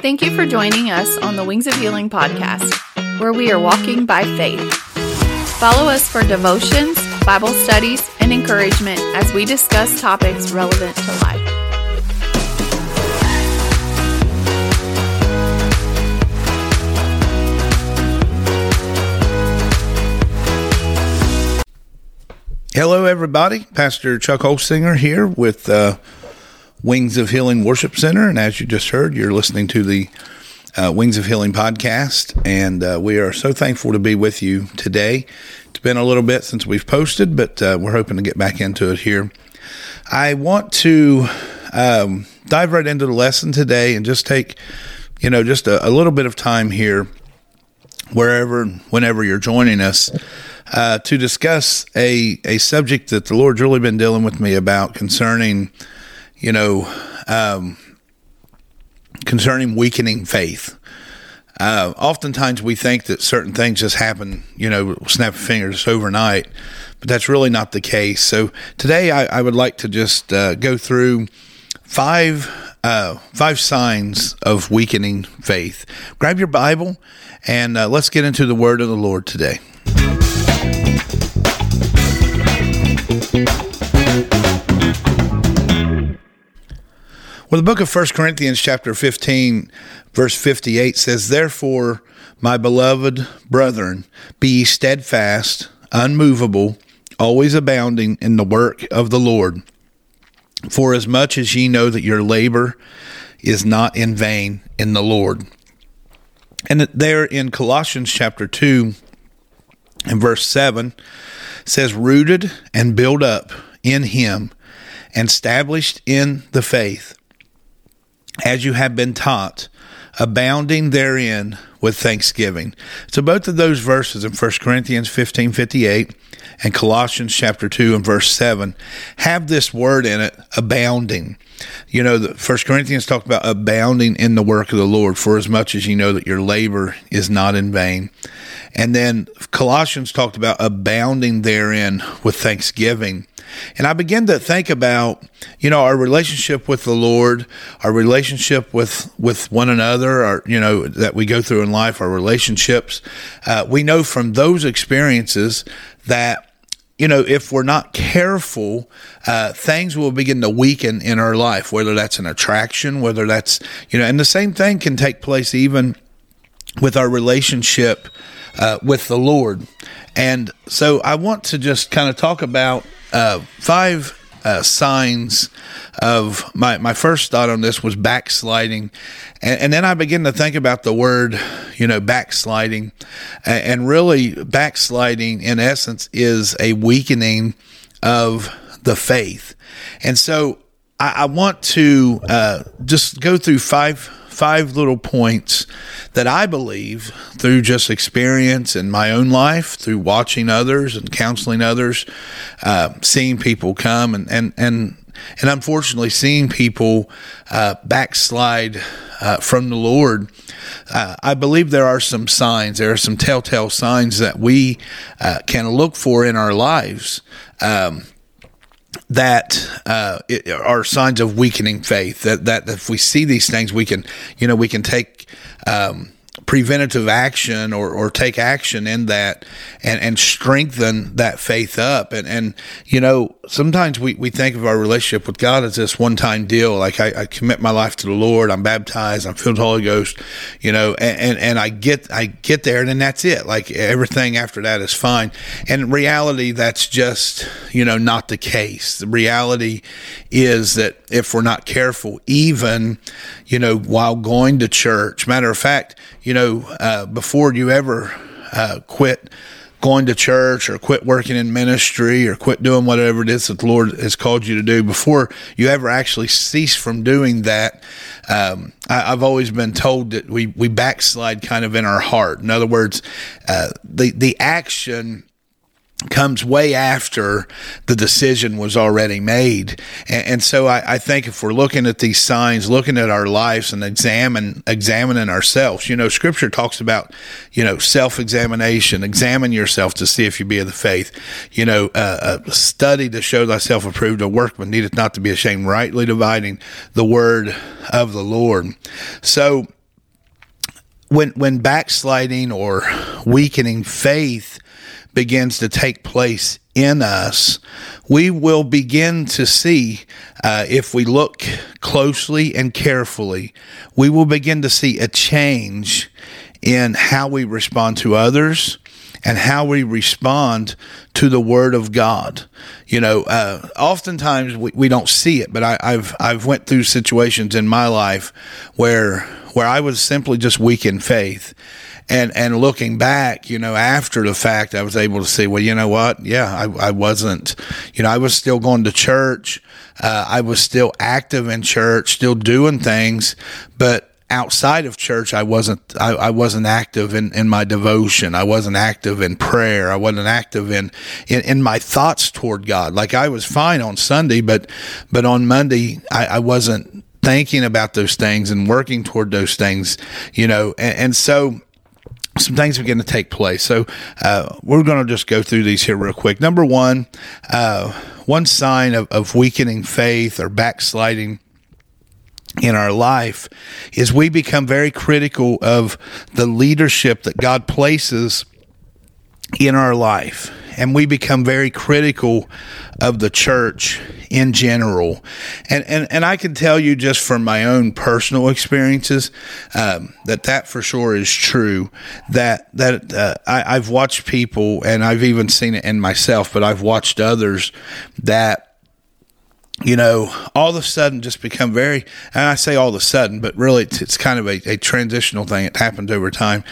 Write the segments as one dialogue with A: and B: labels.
A: Thank you for joining us on the Wings of Healing podcast, where we are walking by faith. Follow us for devotions, Bible studies, and encouragement as we discuss topics relevant to life.
B: Hello, everybody. Pastor Chuck Holsinger here with uh, Wings of Healing Worship Center. And as you just heard, you're listening to the uh, Wings of Healing podcast. And uh, we are so thankful to be with you today. It's been a little bit since we've posted, but uh, we're hoping to get back into it here. I want to um, dive right into the lesson today and just take, you know, just a, a little bit of time here, wherever, whenever you're joining us uh, to discuss a, a subject that the Lord's really been dealing with me about concerning, you know, um, concerning weakening faith. Uh, oftentimes we think that certain things just happen, you know, snap fingers overnight, but that's really not the case. So today I, I would like to just uh, go through five uh, five signs of weakening faith. Grab your Bible and uh, let's get into the Word of the Lord today. Well, the book of 1 Corinthians, chapter 15, verse 58 says, Therefore, my beloved brethren, be steadfast, unmovable, always abounding in the work of the Lord. For as much as ye know that your labor is not in vain in the Lord. And there in Colossians chapter 2 and verse 7 says, Rooted and built up in him and established in the faith as you have been taught, abounding therein with thanksgiving. So both of those verses in 1 Corinthians 15 58 and Colossians chapter 2 and verse 7 have this word in it, abounding. You know, the First Corinthians talked about abounding in the work of the Lord, for as much as you know that your labor is not in vain. And then Colossians talked about abounding therein with thanksgiving. And I begin to think about, you know, our relationship with the Lord, our relationship with with one another, our you know that we go through in life, our relationships. Uh, we know from those experiences that you know, if we're not careful, uh, things will begin to weaken in our life, whether that's an attraction, whether that's, you know, and the same thing can take place even with our relationship uh, with the Lord. And so I want to just kind of talk about uh, five uh, signs of my, my first thought on this was backsliding. And, and, then I begin to think about the word, you know, backsliding. And, and really, backsliding in essence is a weakening of the faith. And so I, I want to uh, just go through five five little points that I believe through just experience in my own life, through watching others and counseling others, uh, seeing people come and, and, and, and unfortunately seeing people uh, backslide uh, from the Lord, uh, I believe there are some signs, there are some telltale signs that we uh, can look for in our lives. Um, that uh, are signs of weakening faith. That that if we see these things, we can, you know, we can take um, preventative action or, or take action in that and, and strengthen that faith up. And, and, you know, sometimes we, we think of our relationship with God as this one time deal. Like I, I, commit my life to the Lord. I'm baptized. I'm filled with the Holy Ghost, you know, and, and, and, I get, I get there and then that's it. Like everything after that is fine. And in reality, that's just, you know, not the case. The reality is that if we're not careful, even, you know, while going to church, matter of fact, you know, uh, before you ever uh, quit going to church or quit working in ministry or quit doing whatever it is that the Lord has called you to do, before you ever actually cease from doing that, um, I, have always been told that we, we backslide kind of in our heart. In other words, uh, the, the action comes way after the decision was already made. And, and so I, I, think if we're looking at these signs, looking at our lives and examine examining ourselves, you know, scripture talks about, you know, self-examination, examine yourself to see if you be of the faith, you know, uh, uh, study to show thyself approved, a workman needeth not to be ashamed, rightly dividing the word of the Lord. So when when backsliding or weakening faith begins to take place in us, we will begin to see, uh, if we look closely and carefully, we will begin to see a change in how we respond to others and how we respond to the word of God. You know, uh, oftentimes we, we don't see it, but I, I've, I've went through situations in my life where, where I was simply just weak in faith and and looking back, you know, after the fact, I was able to see, well, you know what? Yeah, I, I wasn't, you know, I was still going to church. Uh, I was still active in church, still doing things, but outside of church, I wasn't, I, I wasn't active in, in my devotion. I wasn't active in prayer. I wasn't active in, in, in my thoughts toward God. Like I was fine on Sunday, but, but on Monday, I, I wasn't thinking about those things and working toward those things, you know, and, and so, some things begin to take place. So uh, we're going to just go through these here real quick. Number one, uh, one sign of, of weakening faith or backsliding in our life is we become very critical of the leadership that God places in our life and we become very critical of the church in general. And and and I can tell you just from my own personal experiences um, that that for sure is true. That that uh, I, I've watched people, and I've even seen it in myself, but I've watched others that you know, all of a sudden just become very, and I say all of a sudden, but really it's, it's kind of a, a, transitional thing. It happens over time.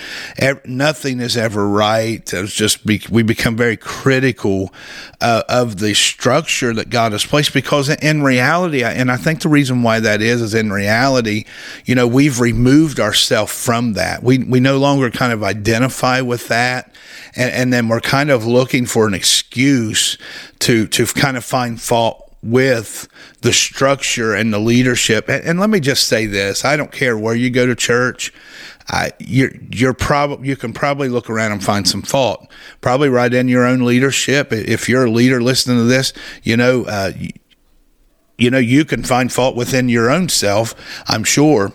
B: nothing is ever right. It's just be, we become very critical uh, of the structure that God has placed because in reality, and I think the reason why that is, is in reality, you know, we've removed ourselves from that. We, we no longer kind of identify with that. And, and then we're kind of looking for an excuse to, to kind of find fault with the structure and the leadership. And, and, let me just say this: I don't care where you go to church. I, you're you're you can probably look around and find some fault. Probably right in your own leadership. If you're a leader listening to this, you know, uh, you know you can find fault within your own self. I'm sure.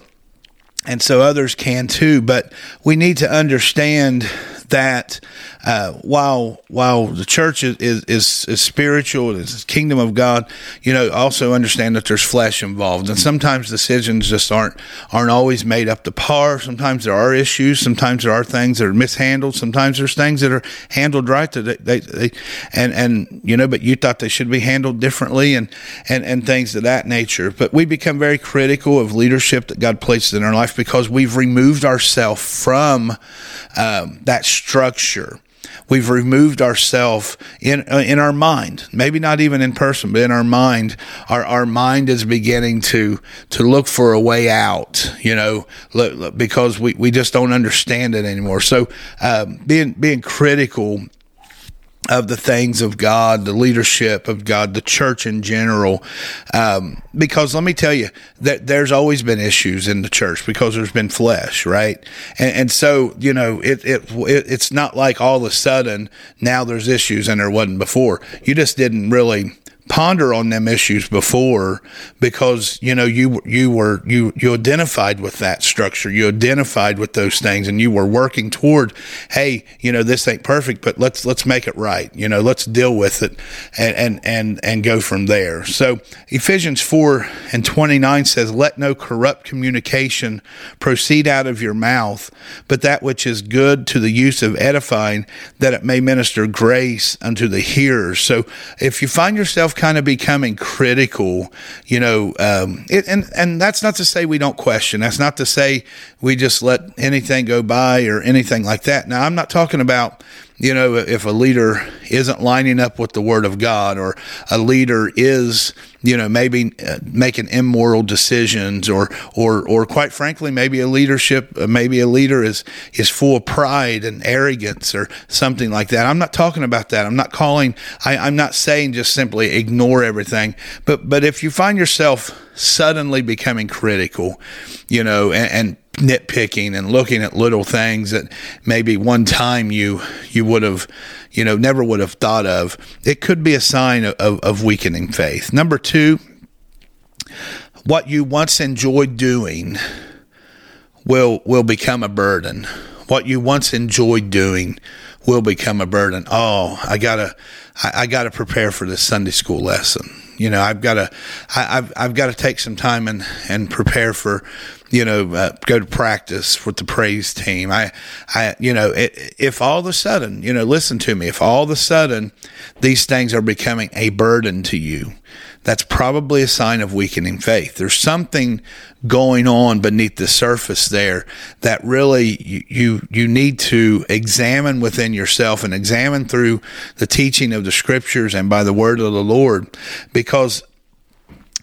B: And so others can too, but we need to understand that uh, while while the church is, is, is spiritual, it's the kingdom of God, you know, also understand that there's flesh involved, and sometimes decisions just aren't aren't always made up to par. Sometimes there are issues. Sometimes there are things that are mishandled. Sometimes there's things that are handled right that they, they, they and and you know, but you thought they should be handled differently, and and and things of that nature. But we become very critical of leadership that God places in our life because we've removed ourselves from um, that structure. We've removed ourselves in uh, in our mind, maybe not even in person, but in our mind. Our our mind is beginning to to look for a way out, you know, because we, we just don't understand it anymore. So um, being being critical of the things of God, the leadership of God, the church in general. Um, because let me tell you that there's always been issues in the church because there's been flesh, right? And, and so, you know, it, it, it, it's not like all of a sudden now there's issues and there wasn't before. You just didn't really ponder on them issues before because you know you you were you you identified with that structure. You identified with those things and you were working toward hey you know this ain't perfect but let's let's make it right. You know let's deal with it and and and, and go from there. So Ephesians 4 and 29 says let no corrupt communication proceed out of your mouth but that which is good to the use of edifying that it may minister grace unto the hearers. So if you find yourself kind of becoming critical, you know, um, it, and and that's not to say we don't question. That's not to say we just let anything go by or anything like that. Now, I'm not talking about you know, if a leader isn't lining up with the word of God or a leader is, you know, maybe uh, making immoral decisions or, or, or quite frankly, maybe a leadership, uh, maybe a leader is, is full of pride and arrogance or something like that. I'm not talking about that. I'm not calling, I, I'm not saying just simply ignore everything, but, but if you find yourself suddenly becoming critical, you know, and, and nitpicking and looking at little things that maybe one time you you would have you know never would have thought of it could be a sign of, of, of weakening faith number two what you once enjoyed doing will will become a burden. What you once enjoyed doing will become a burden. Oh, I gotta, I, I gotta prepare for this Sunday school lesson. You know, I've got to, I, I've, I've got to take some time and, and prepare for, you know, uh, go to practice with the praise team. I, I, you know, it, if all of a sudden, you know, listen to me, if all of a sudden these things are becoming a burden to you, that's probably a sign of weakening faith. There's something going on beneath the surface there that really you, you, you need to examine within yourself and examine through the teaching of the scriptures and by the word of the Lord because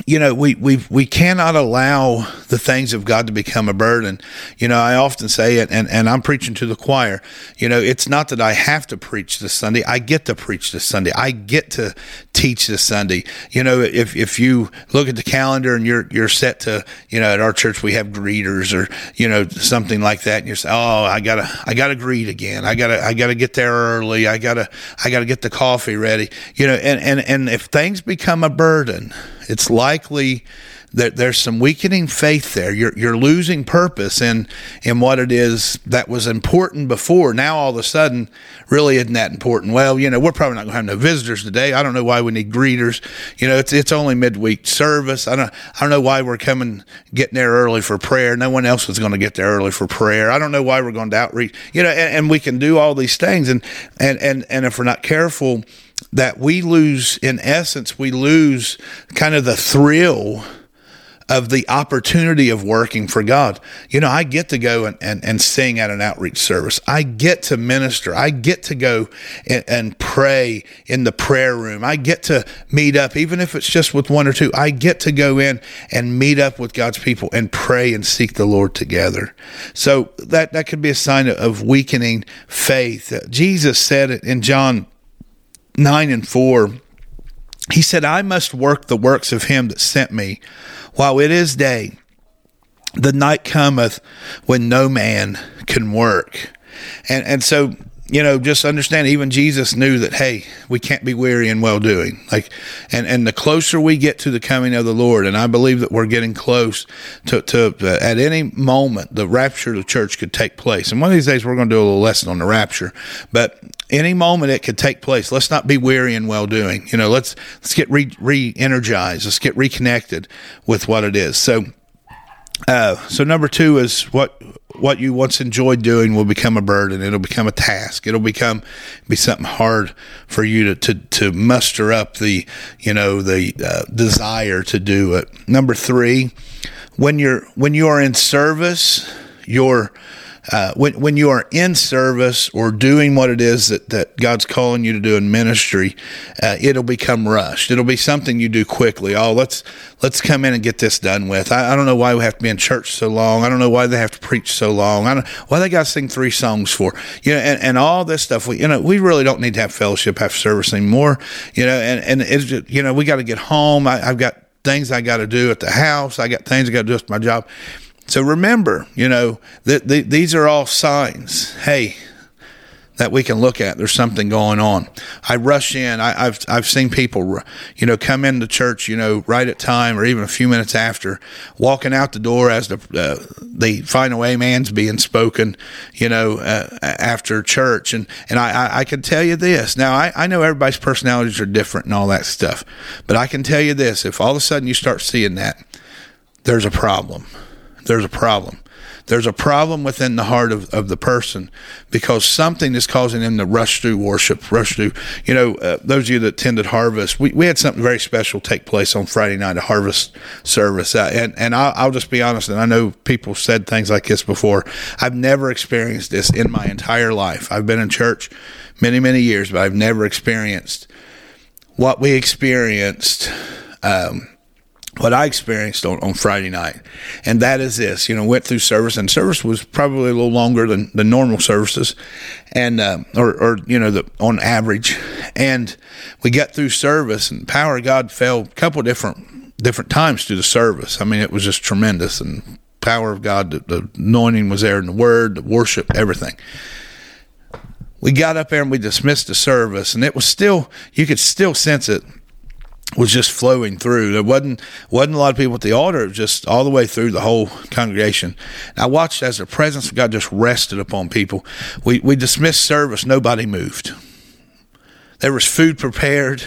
B: you know, we, we, we cannot allow the things of God to become a burden. You know, I often say it, and, and I'm preaching to the choir. You know, it's not that I have to preach this Sunday. I get to preach this Sunday. I get to teach this Sunday. You know, if, if you look at the calendar and you're, you're set to, you know, at our church, we have greeters or, you know, something like that. And you say, Oh, I gotta, I gotta greet again. I gotta, I gotta get there early. I gotta, I gotta get the coffee ready. You know, and, and, and if things become a burden, it's likely that there's some weakening faith there. You're you're losing purpose in in what it is that was important before. Now all of a sudden, really isn't that important. Well, you know, we're probably not going to have no visitors today. I don't know why we need greeters. You know, it's it's only midweek service. I don't I don't know why we're coming getting there early for prayer. No one else was going to get there early for prayer. I don't know why we're going to outreach. You know, and, and we can do all these things, and and and and if we're not careful that we lose, in essence, we lose kind of the thrill of the opportunity of working for God. You know, I get to go and, and, and sing at an outreach service. I get to minister. I get to go and, and pray in the prayer room. I get to meet up, even if it's just with one or two. I get to go in and meet up with God's people and pray and seek the Lord together. So that, that could be a sign of weakening faith. Jesus said it in John 9 and 4, he said, I must work the works of him that sent me while it is day. The night cometh when no man can work. And, and so you know, just understand even Jesus knew that, hey, we can't be weary in well doing. Like, and, and the closer we get to the coming of the Lord, and I believe that we're getting close to, to uh, at any moment, the rapture of the church could take place. And one of these days, we're going to do a little lesson on the rapture, but any moment it could take place. Let's not be weary in well doing. You know, let's, let's get re, re energized. Let's get reconnected with what it is. So, uh, so number two is what what you once enjoyed doing will become a burden. It'll become a task. It'll become be something hard for you to to, to muster up the you know the uh, desire to do it. Number three, when you're when you are in service, you're uh, when when you are in service or doing what it is that, that God's calling you to do in ministry, uh, it'll become rushed. It'll be something you do quickly. Oh, let's let's come in and get this done with. I, I don't know why we have to be in church so long. I don't know why they have to preach so long. I don't why they got to sing three songs for. You know, and, and all this stuff. We you know we really don't need to have fellowship after service anymore. You know, and and it's just, you know we got to get home. I, I've got things I got to do at the house. I got things I got to do with my job. So remember, you know, that the, these are all signs. Hey, that we can look at. There's something going on. I rush in. I, have I've seen people, you know, come into church, you know, right at time or even a few minutes after, walking out the door as the uh, the final amen's being spoken, you know, uh, after church. And and I, I, I can tell you this. Now I, I know everybody's personalities are different and all that stuff, but I can tell you this: if all of a sudden you start seeing that, there's a problem there's a problem. There's a problem within the heart of, of the person because something is causing them to rush through worship, rush through. You know, uh, those of you that attended Harvest, we, we had something very special take place on Friday night, a Harvest service. Uh, and and I'll, I'll just be honest, and I know people said things like this before. I've never experienced this in my entire life. I've been in church many, many years, but I've never experienced what we experienced. Um, what I experienced on, on Friday night. And that is this, you know, went through service and service was probably a little longer than the normal services and, uh, or, or, you know, the, on average. And we got through service and power of God fell a couple different, different times through the service. I mean, it was just tremendous and power of God, the, the anointing was there in the word, the worship, everything we got up there and we dismissed the service and it was still you could still sense it was just flowing through. There wasn't wasn't a lot of people at the altar, just all the way through the whole congregation. And I watched as the presence of God just rested upon people. We we dismissed service, nobody moved. There was food prepared.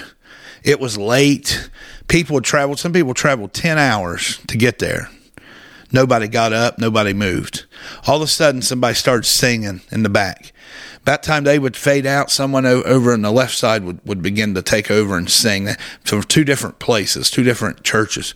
B: It was late. People had traveled. Some people traveled ten hours to get there. Nobody got up. Nobody moved. All of a sudden, somebody started singing in the back about time they would fade out, someone over on the left side would, would begin to take over and sing from two different places, two different churches.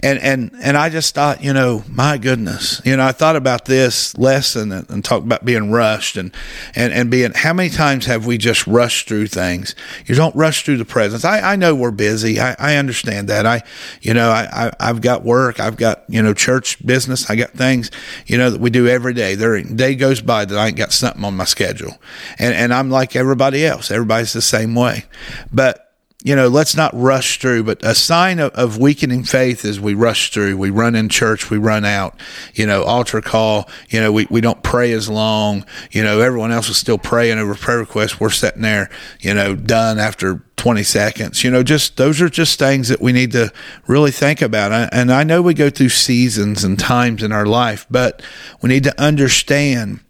B: And, and, and I just thought, you know, my goodness, you know, I thought about this lesson and, and talked about being rushed and, and, and being, how many times have we just rushed through things? You don't rush through the presence. I, I know we're busy. I, I understand that. I, you know, I, I, I've got work. I've got, you know, church business. I got things, you know, that we do every day. There, day goes by that I ain't got something on my schedule and, and I'm like everybody else. Everybody's the same way. But you know, let's not rush through, but a sign of, of, weakening faith is we rush through. We run in church, we run out, you know, altar call, you know, we, we don't pray as long. You know, everyone else is still praying over prayer requests. We're sitting there, you know, done after 20 seconds. You know, just those are just things that we need to really think about. And I know we go through seasons and times in our life, but we need to understand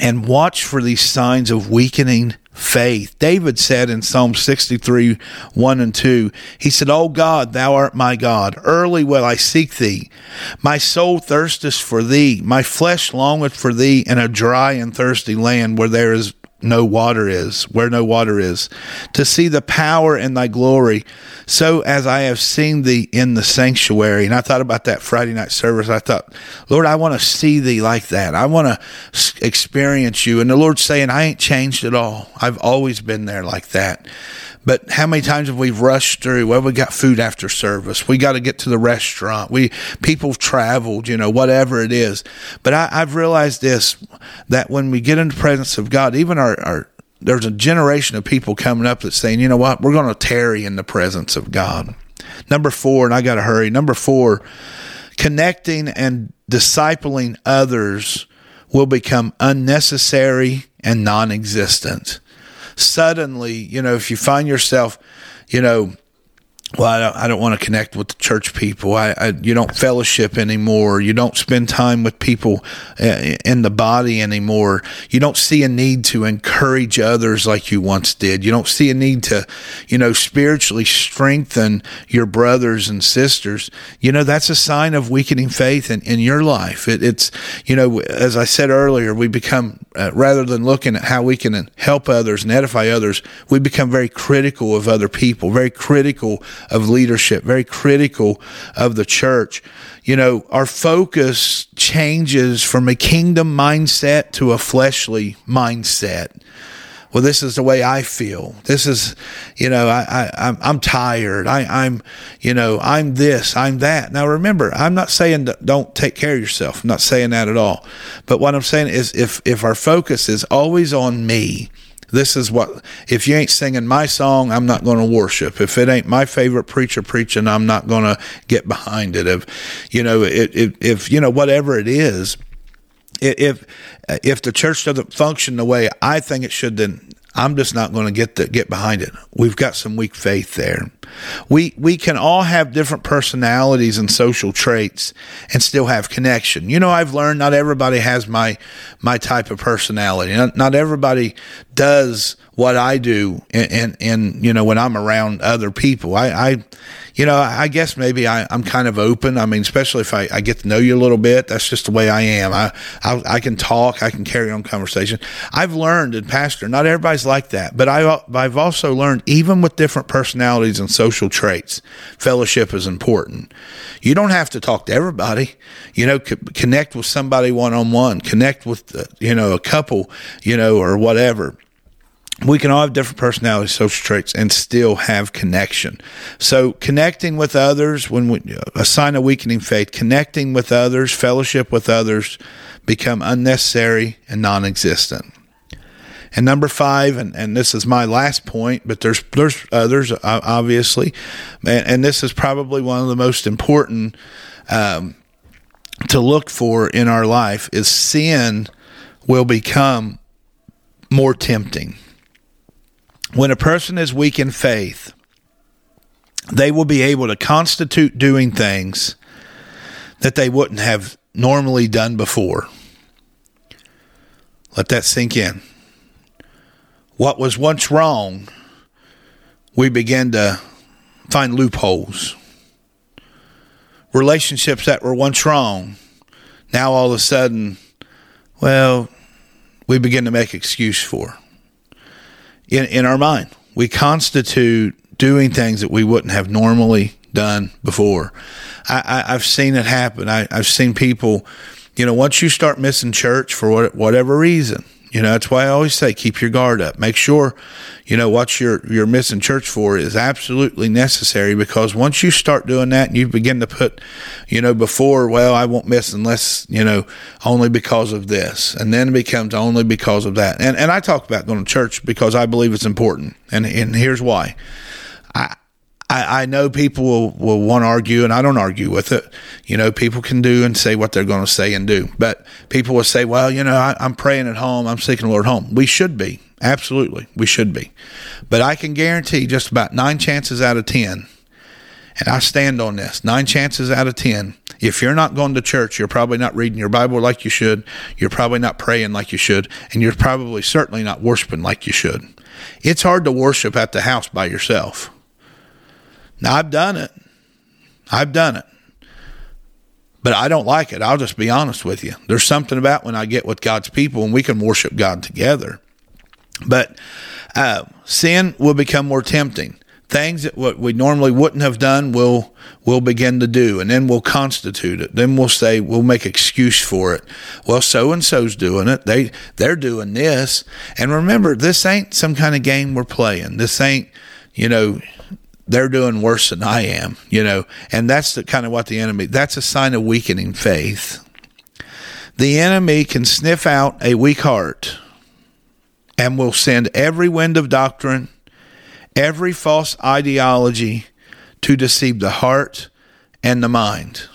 B: and watch for these signs of weakening faith. David said in Psalm 63, 1 and 2, he said, O God, thou art my God. Early will I seek thee. My soul thirsteth for thee. My flesh longeth for thee in a dry and thirsty land where there is no water is, where no water is, to see the power and thy glory, so as I have seen thee in the sanctuary. And I thought about that Friday night service. I thought, Lord, I want to see thee like that. I want to experience you. And the Lord's saying, I ain't changed at all. I've always been there like that. But how many times have we rushed through? Well, we got food after service. We got to get to the restaurant. We people traveled, you know, whatever it is. But I, I've realized this that when we get in the presence of God, even our, our there's a generation of people coming up that's saying, you know what, we're going to tarry in the presence of God. Number four, and I got to hurry. Number four, connecting and discipling others will become unnecessary and non existent suddenly, you know, if you find yourself, you know, well, I don't, I don't want to connect with the church people. I, I, you don't fellowship anymore. You don't spend time with people uh, in the body anymore. You don't see a need to encourage others like you once did. You don't see a need to, you know, spiritually strengthen your brothers and sisters. You know, that's a sign of weakening faith in, in your life. It, it's, you know, as I said earlier, we become, uh, rather than looking at how we can help others and edify others, we become very critical of other people, very critical of leadership, very critical of the church. You know, our focus changes from a kingdom mindset to a fleshly mindset well, this is the way I feel. This is, you know, I, I, I'm, I'm tired. I, I'm, you know, I'm this, I'm that. Now remember, I'm not saying don't take care of yourself. I'm not saying that at all. But what I'm saying is if, if our focus is always on me, this is what, if you ain't singing my song, I'm not going to worship. If it ain't my favorite preacher preaching, I'm not going to get behind it. If, you know, it, it, if, you know, whatever it is, if, if the church doesn't function the way I think it should, then I'm just not going to get the, get behind it. We've got some weak faith there. We we can all have different personalities and social traits and still have connection. You know, I've learned not everybody has my my type of personality. Not, not everybody does what I do and, and, you know, when I'm around other people, I, I you know, I guess maybe I, am kind of open. I mean, especially if I, I, get to know you a little bit, that's just the way I am. I, I, I, can talk, I can carry on conversation. I've learned in pastor, not everybody's like that, but I, I've also learned even with different personalities and social traits, fellowship is important. You don't have to talk to everybody, you know, c- connect with somebody one on one, connect with, uh, you know, a couple, you know, or whatever we can all have different personalities, social traits, and still have connection. So, connecting with others, when we, a sign of weakening faith, connecting with others, fellowship with others, become unnecessary and non-existent. And number five, and, and this is my last point, but there's there's others obviously, and, and this is probably one of the most important um, to look for in our life is sin will become more tempting when a person is weak in faith, they will be able to constitute doing things that they wouldn't have normally done before. Let that sink in. What was once wrong, we begin to find loopholes. Relationships that were once wrong, now all of a sudden, well, we begin to make excuse for. In, in our mind, we constitute doing things that we wouldn't have normally done before. I, have seen it happen. I, I've seen people, you know, once you start missing church for what, whatever reason, you know, that's why I always say keep your guard up. Make sure, you know, what you're you're missing church for is absolutely necessary because once you start doing that and you begin to put, you know, before, well, I won't miss unless, you know, only because of this. And then it becomes only because of that. And and I talk about going to church because I believe it's important. And and here's why. I I, I know people will, will want to argue, and I don't argue with it. You know, people can do and say what they're going to say and do. But people will say, well, you know, I, I'm praying at home, I'm seeking the Lord at home. We should be. Absolutely. We should be. But I can guarantee just about nine chances out of 10, and I stand on this nine chances out of 10, if you're not going to church, you're probably not reading your Bible like you should. You're probably not praying like you should. And you're probably certainly not worshiping like you should. It's hard to worship at the house by yourself. Now, I've done it. I've done it. But I don't like it. I'll just be honest with you. There's something about when I get with God's people and we can worship God together. But uh, sin will become more tempting. Things that what we normally wouldn't have done will will begin to do, and then we'll constitute it. Then we'll say we'll make excuse for it. Well, so and so's doing it. They they're doing this, and remember, this ain't some kind of game we're playing. This ain't you know they're doing worse than I am, you know, and that's the kind of what the enemy, that's a sign of weakening faith. The enemy can sniff out a weak heart and will send every wind of doctrine, every false ideology to deceive the heart and the mind.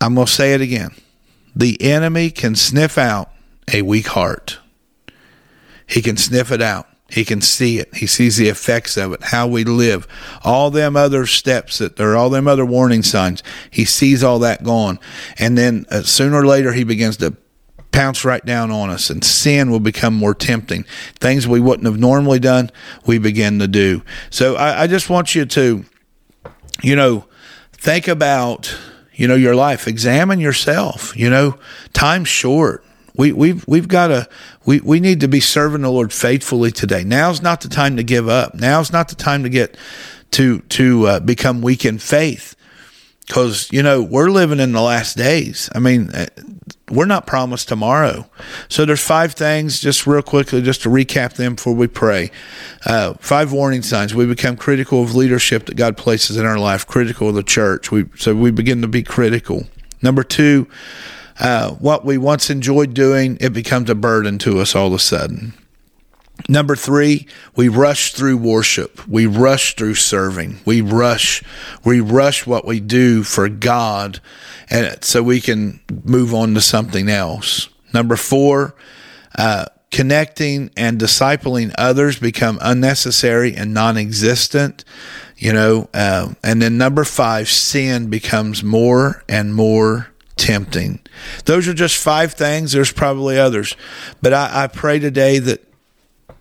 B: I'm going to say it again. The enemy can sniff out a weak heart. He can sniff it out. He can see it. He sees the effects of it, how we live, all them other steps that there are all them other warning signs. He sees all that going. And then uh, sooner or later, he begins to pounce right down on us and sin will become more tempting. Things we wouldn't have normally done, we begin to do. So I, I just want you to, you know, think about, you know, your life. Examine yourself. You know, time's short. We, we've we've got to we, we need to be serving the Lord faithfully today. Now's not the time to give up. Now's not the time to get to to uh, become weak in faith, because you know we're living in the last days. I mean, uh, we're not promised tomorrow. So there's five things, just real quickly, just to recap them before we pray. Uh, five warning signs. We become critical of leadership that God places in our life, critical of the church. We so we begin to be critical. Number two uh, what we once enjoyed doing, it becomes a burden to us all of a sudden. Number three, we rush through worship. We rush through serving. We rush, we rush what we do for God, and so we can move on to something else. Number four, uh, connecting and discipling others become unnecessary and non-existent. You know, uh, and then number five, sin becomes more and more tempting. Those are just five things. There's probably others, but I, I pray today that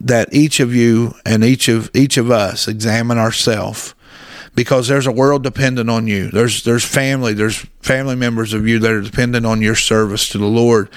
B: that each of you and each of each of us examine ourselves because there's a world dependent on you. There's there's family, there's family members of you that are dependent on your service to the Lord.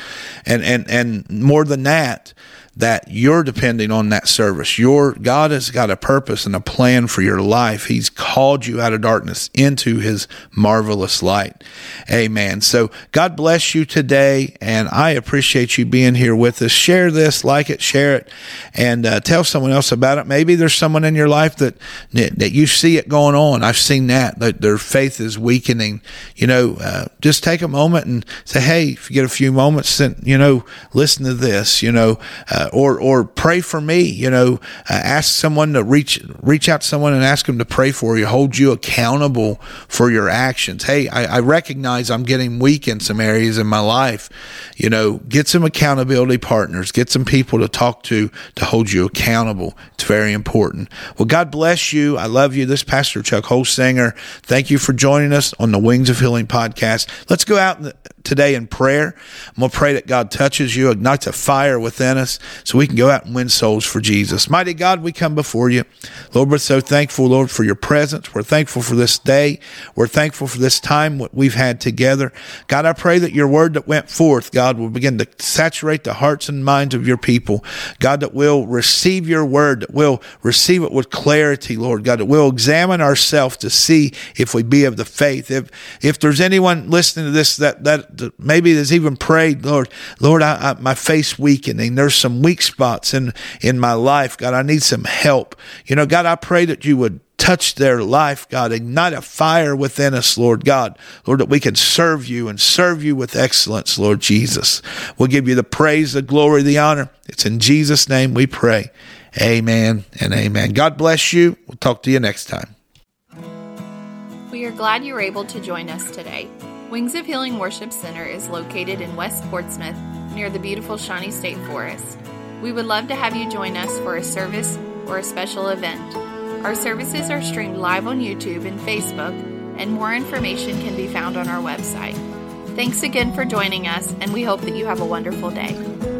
B: And and and more than that, that you're depending on that service. Your God has got a purpose and a plan for your life. He's called you out of darkness into his marvelous light. Amen. So God bless you today and I appreciate you being here with us. Share this, like it, share it and uh, tell someone else about it. Maybe there's someone in your life that that you see it going on. I've seen that that their faith is weakening. You know, uh, just take a moment and say, "Hey, if you get a few moments, then you know, listen to this." You know, uh, uh, or or pray for me. You know, uh, ask someone to reach reach out to someone and ask them to pray for you. Hold you accountable for your actions. Hey, I, I recognize I'm getting weak in some areas in my life. You know, get some accountability partners. Get some people to talk to to hold you accountable. It's very important. Well, God bless you. I love you. This Pastor Chuck Holsinger. Thank you for joining us on the Wings of Healing podcast. Let's go out today in prayer. I'm going to pray that God touches you, ignites a fire within us so we can go out and win souls for Jesus. Mighty God, we come before you. Lord, we're so thankful, Lord, for your presence. We're thankful for this day. We're thankful for this time what we've had together. God, I pray that your word that went forth, God, will begin to saturate the hearts and minds of your people. God, that we'll receive your word, that we'll receive it with clarity, Lord God, that we'll examine ourselves to see if we be of the faith. If if there's anyone listening to this that that maybe has even prayed, Lord, Lord, I, I, my face weakening. There's some weak spots in in my life. God, I need some help. You know, God, I pray that you would touch their life, God. Ignite a fire within us, Lord God. Lord, that we can serve you and serve you with excellence, Lord Jesus. We'll give you the praise, the glory, the honor. It's in Jesus' name we pray. Amen and amen. God bless you. We'll talk to you next time.
A: We are glad you were able to join us today. Wings of Healing Worship Center is located in West Portsmouth near the beautiful Shawnee State Forest. We would love to have you join us for a service or a special event. Our services are streamed live on YouTube and Facebook, and more information can be found on our website. Thanks again for joining us, and we hope that you have a wonderful day.